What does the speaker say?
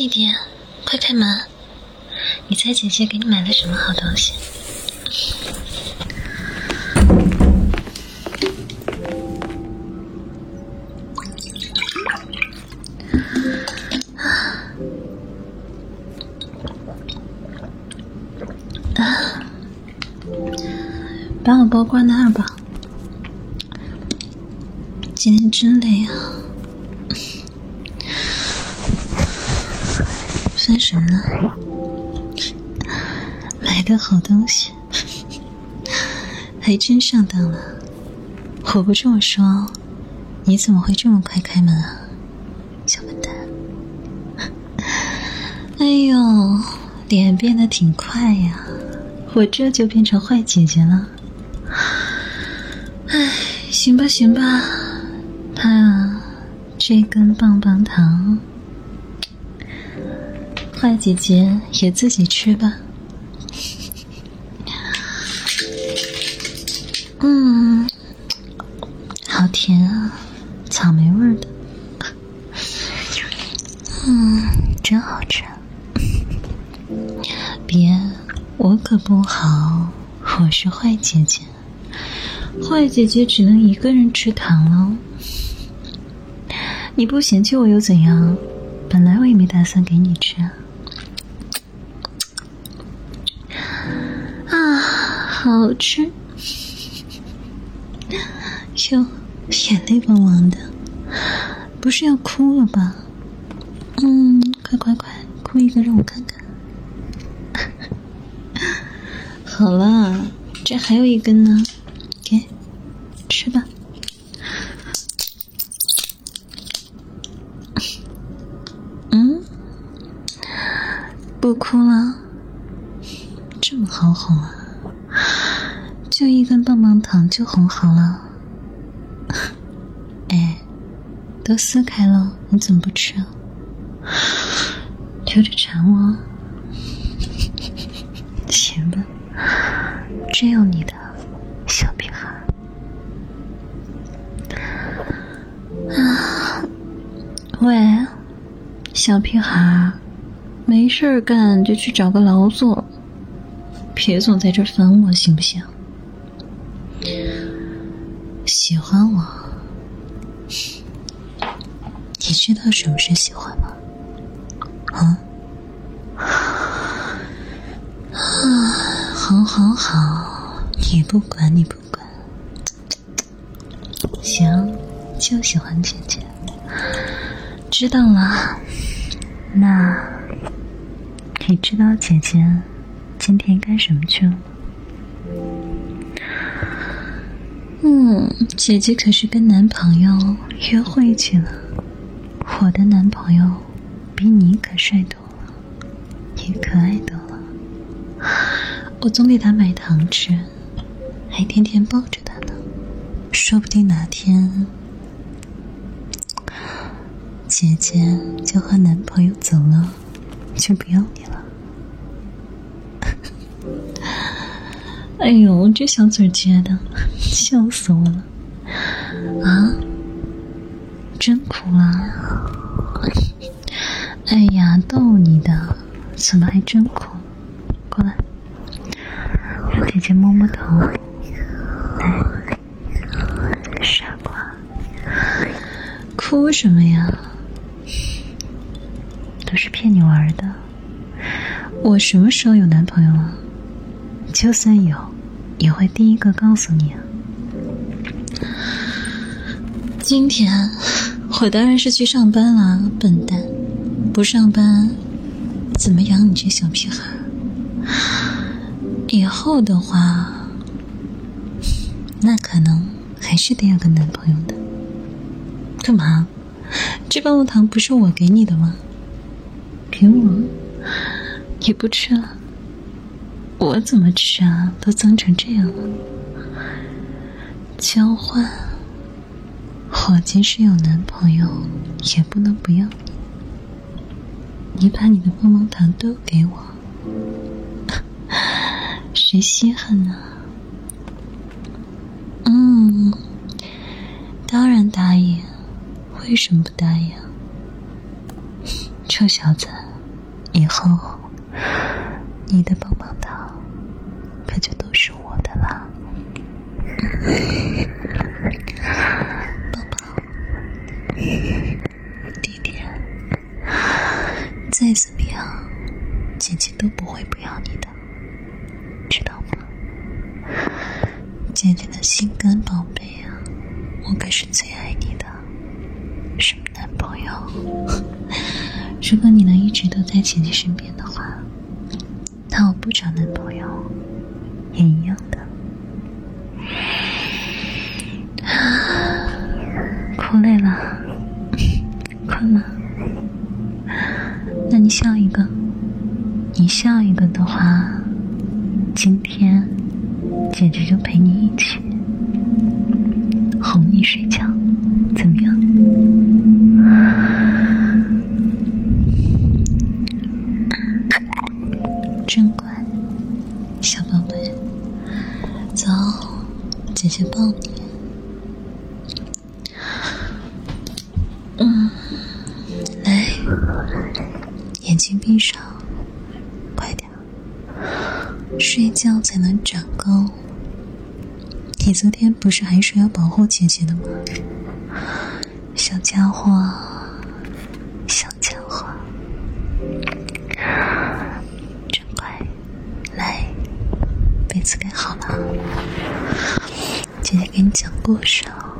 弟弟，快开门！你猜姐姐给你买了什么好东西？啊！把我包挂那儿吧。今天真累啊！分神了，买个好东西，还真上当了。我不这么说，你怎么会这么快开门啊，小笨蛋！哎呦，脸变得挺快呀，我这就变成坏姐姐了。哎，行吧行吧，啊，这根棒棒糖。坏姐姐也自己吃吧。嗯，好甜啊，草莓味的。嗯，真好吃。别，我可不好，我是坏姐姐。坏姐姐只能一个人吃糖喽。你不嫌弃我又怎样？本来我也没打算给你吃。好吃，哟，眼泪汪汪的，不是要哭了吧？嗯，快快快，哭一个让我看看。好了，这还有一根呢，给吃吧。嗯，不哭了，这么好哄啊？就一根棒棒糖就哄好了，哎，都撕开了，你怎么不吃啊？留着馋我？行吧，真有你的小屁孩。啊，喂，小屁孩，没事干就去找个劳作，别总在这烦我，行不行？喜欢我，你知道什么是喜欢吗？啊？啊，好，好，好，你不管，你不管，行，就喜欢姐姐，知道了。那，你知道姐姐今天干什么去了吗？嗯，姐姐可是跟男朋友约会去了。我的男朋友比你可帅多了，也可爱多了。我总给他买糖吃，还天天抱着他呢。说不定哪天，姐姐就和男朋友走了，就不要你了。哎呦，这小嘴撅的，笑死我了！啊，真哭了？哎呀，逗你的，怎么还真哭？过来，让姐姐摸摸头。来，傻瓜，哭什么呀？都是骗你玩的。我什么时候有男朋友了？就算有，也会第一个告诉你啊。今天我当然是去上班了，笨蛋！不上班怎么养你这小屁孩？以后的话，那可能还是得有个男朋友的。干嘛？这棒棒糖不是我给你的吗？给我，也不吃了？我怎么吃啊？都脏成这样了。交换，我即使有男朋友，也不能不要你。你把你的棒棒糖都给我，谁稀罕呢？嗯，当然答应。为什么不答应？臭小子，以后你的棒棒糖可就都是我的了。宝宝，弟弟，再怎么样，姐姐都不会不要你的，知道吗？姐姐的心肝宝贝啊，我可是最爱你的。什么男朋友？如果你能一直都在姐姐身边的话，那我不找男朋友也一样的。哭累了，困了，那你笑一个。你笑一个的话，今天姐姐就陪你一起哄你睡觉，怎么样？真乖，小宝贝，走，姐姐抱你。嗯，来，眼睛闭上，睡觉才能长高。你昨天不是还说要保护姐姐的吗？小家伙，小家伙，真乖。来，被子盖好了，姐姐给你讲故事哦。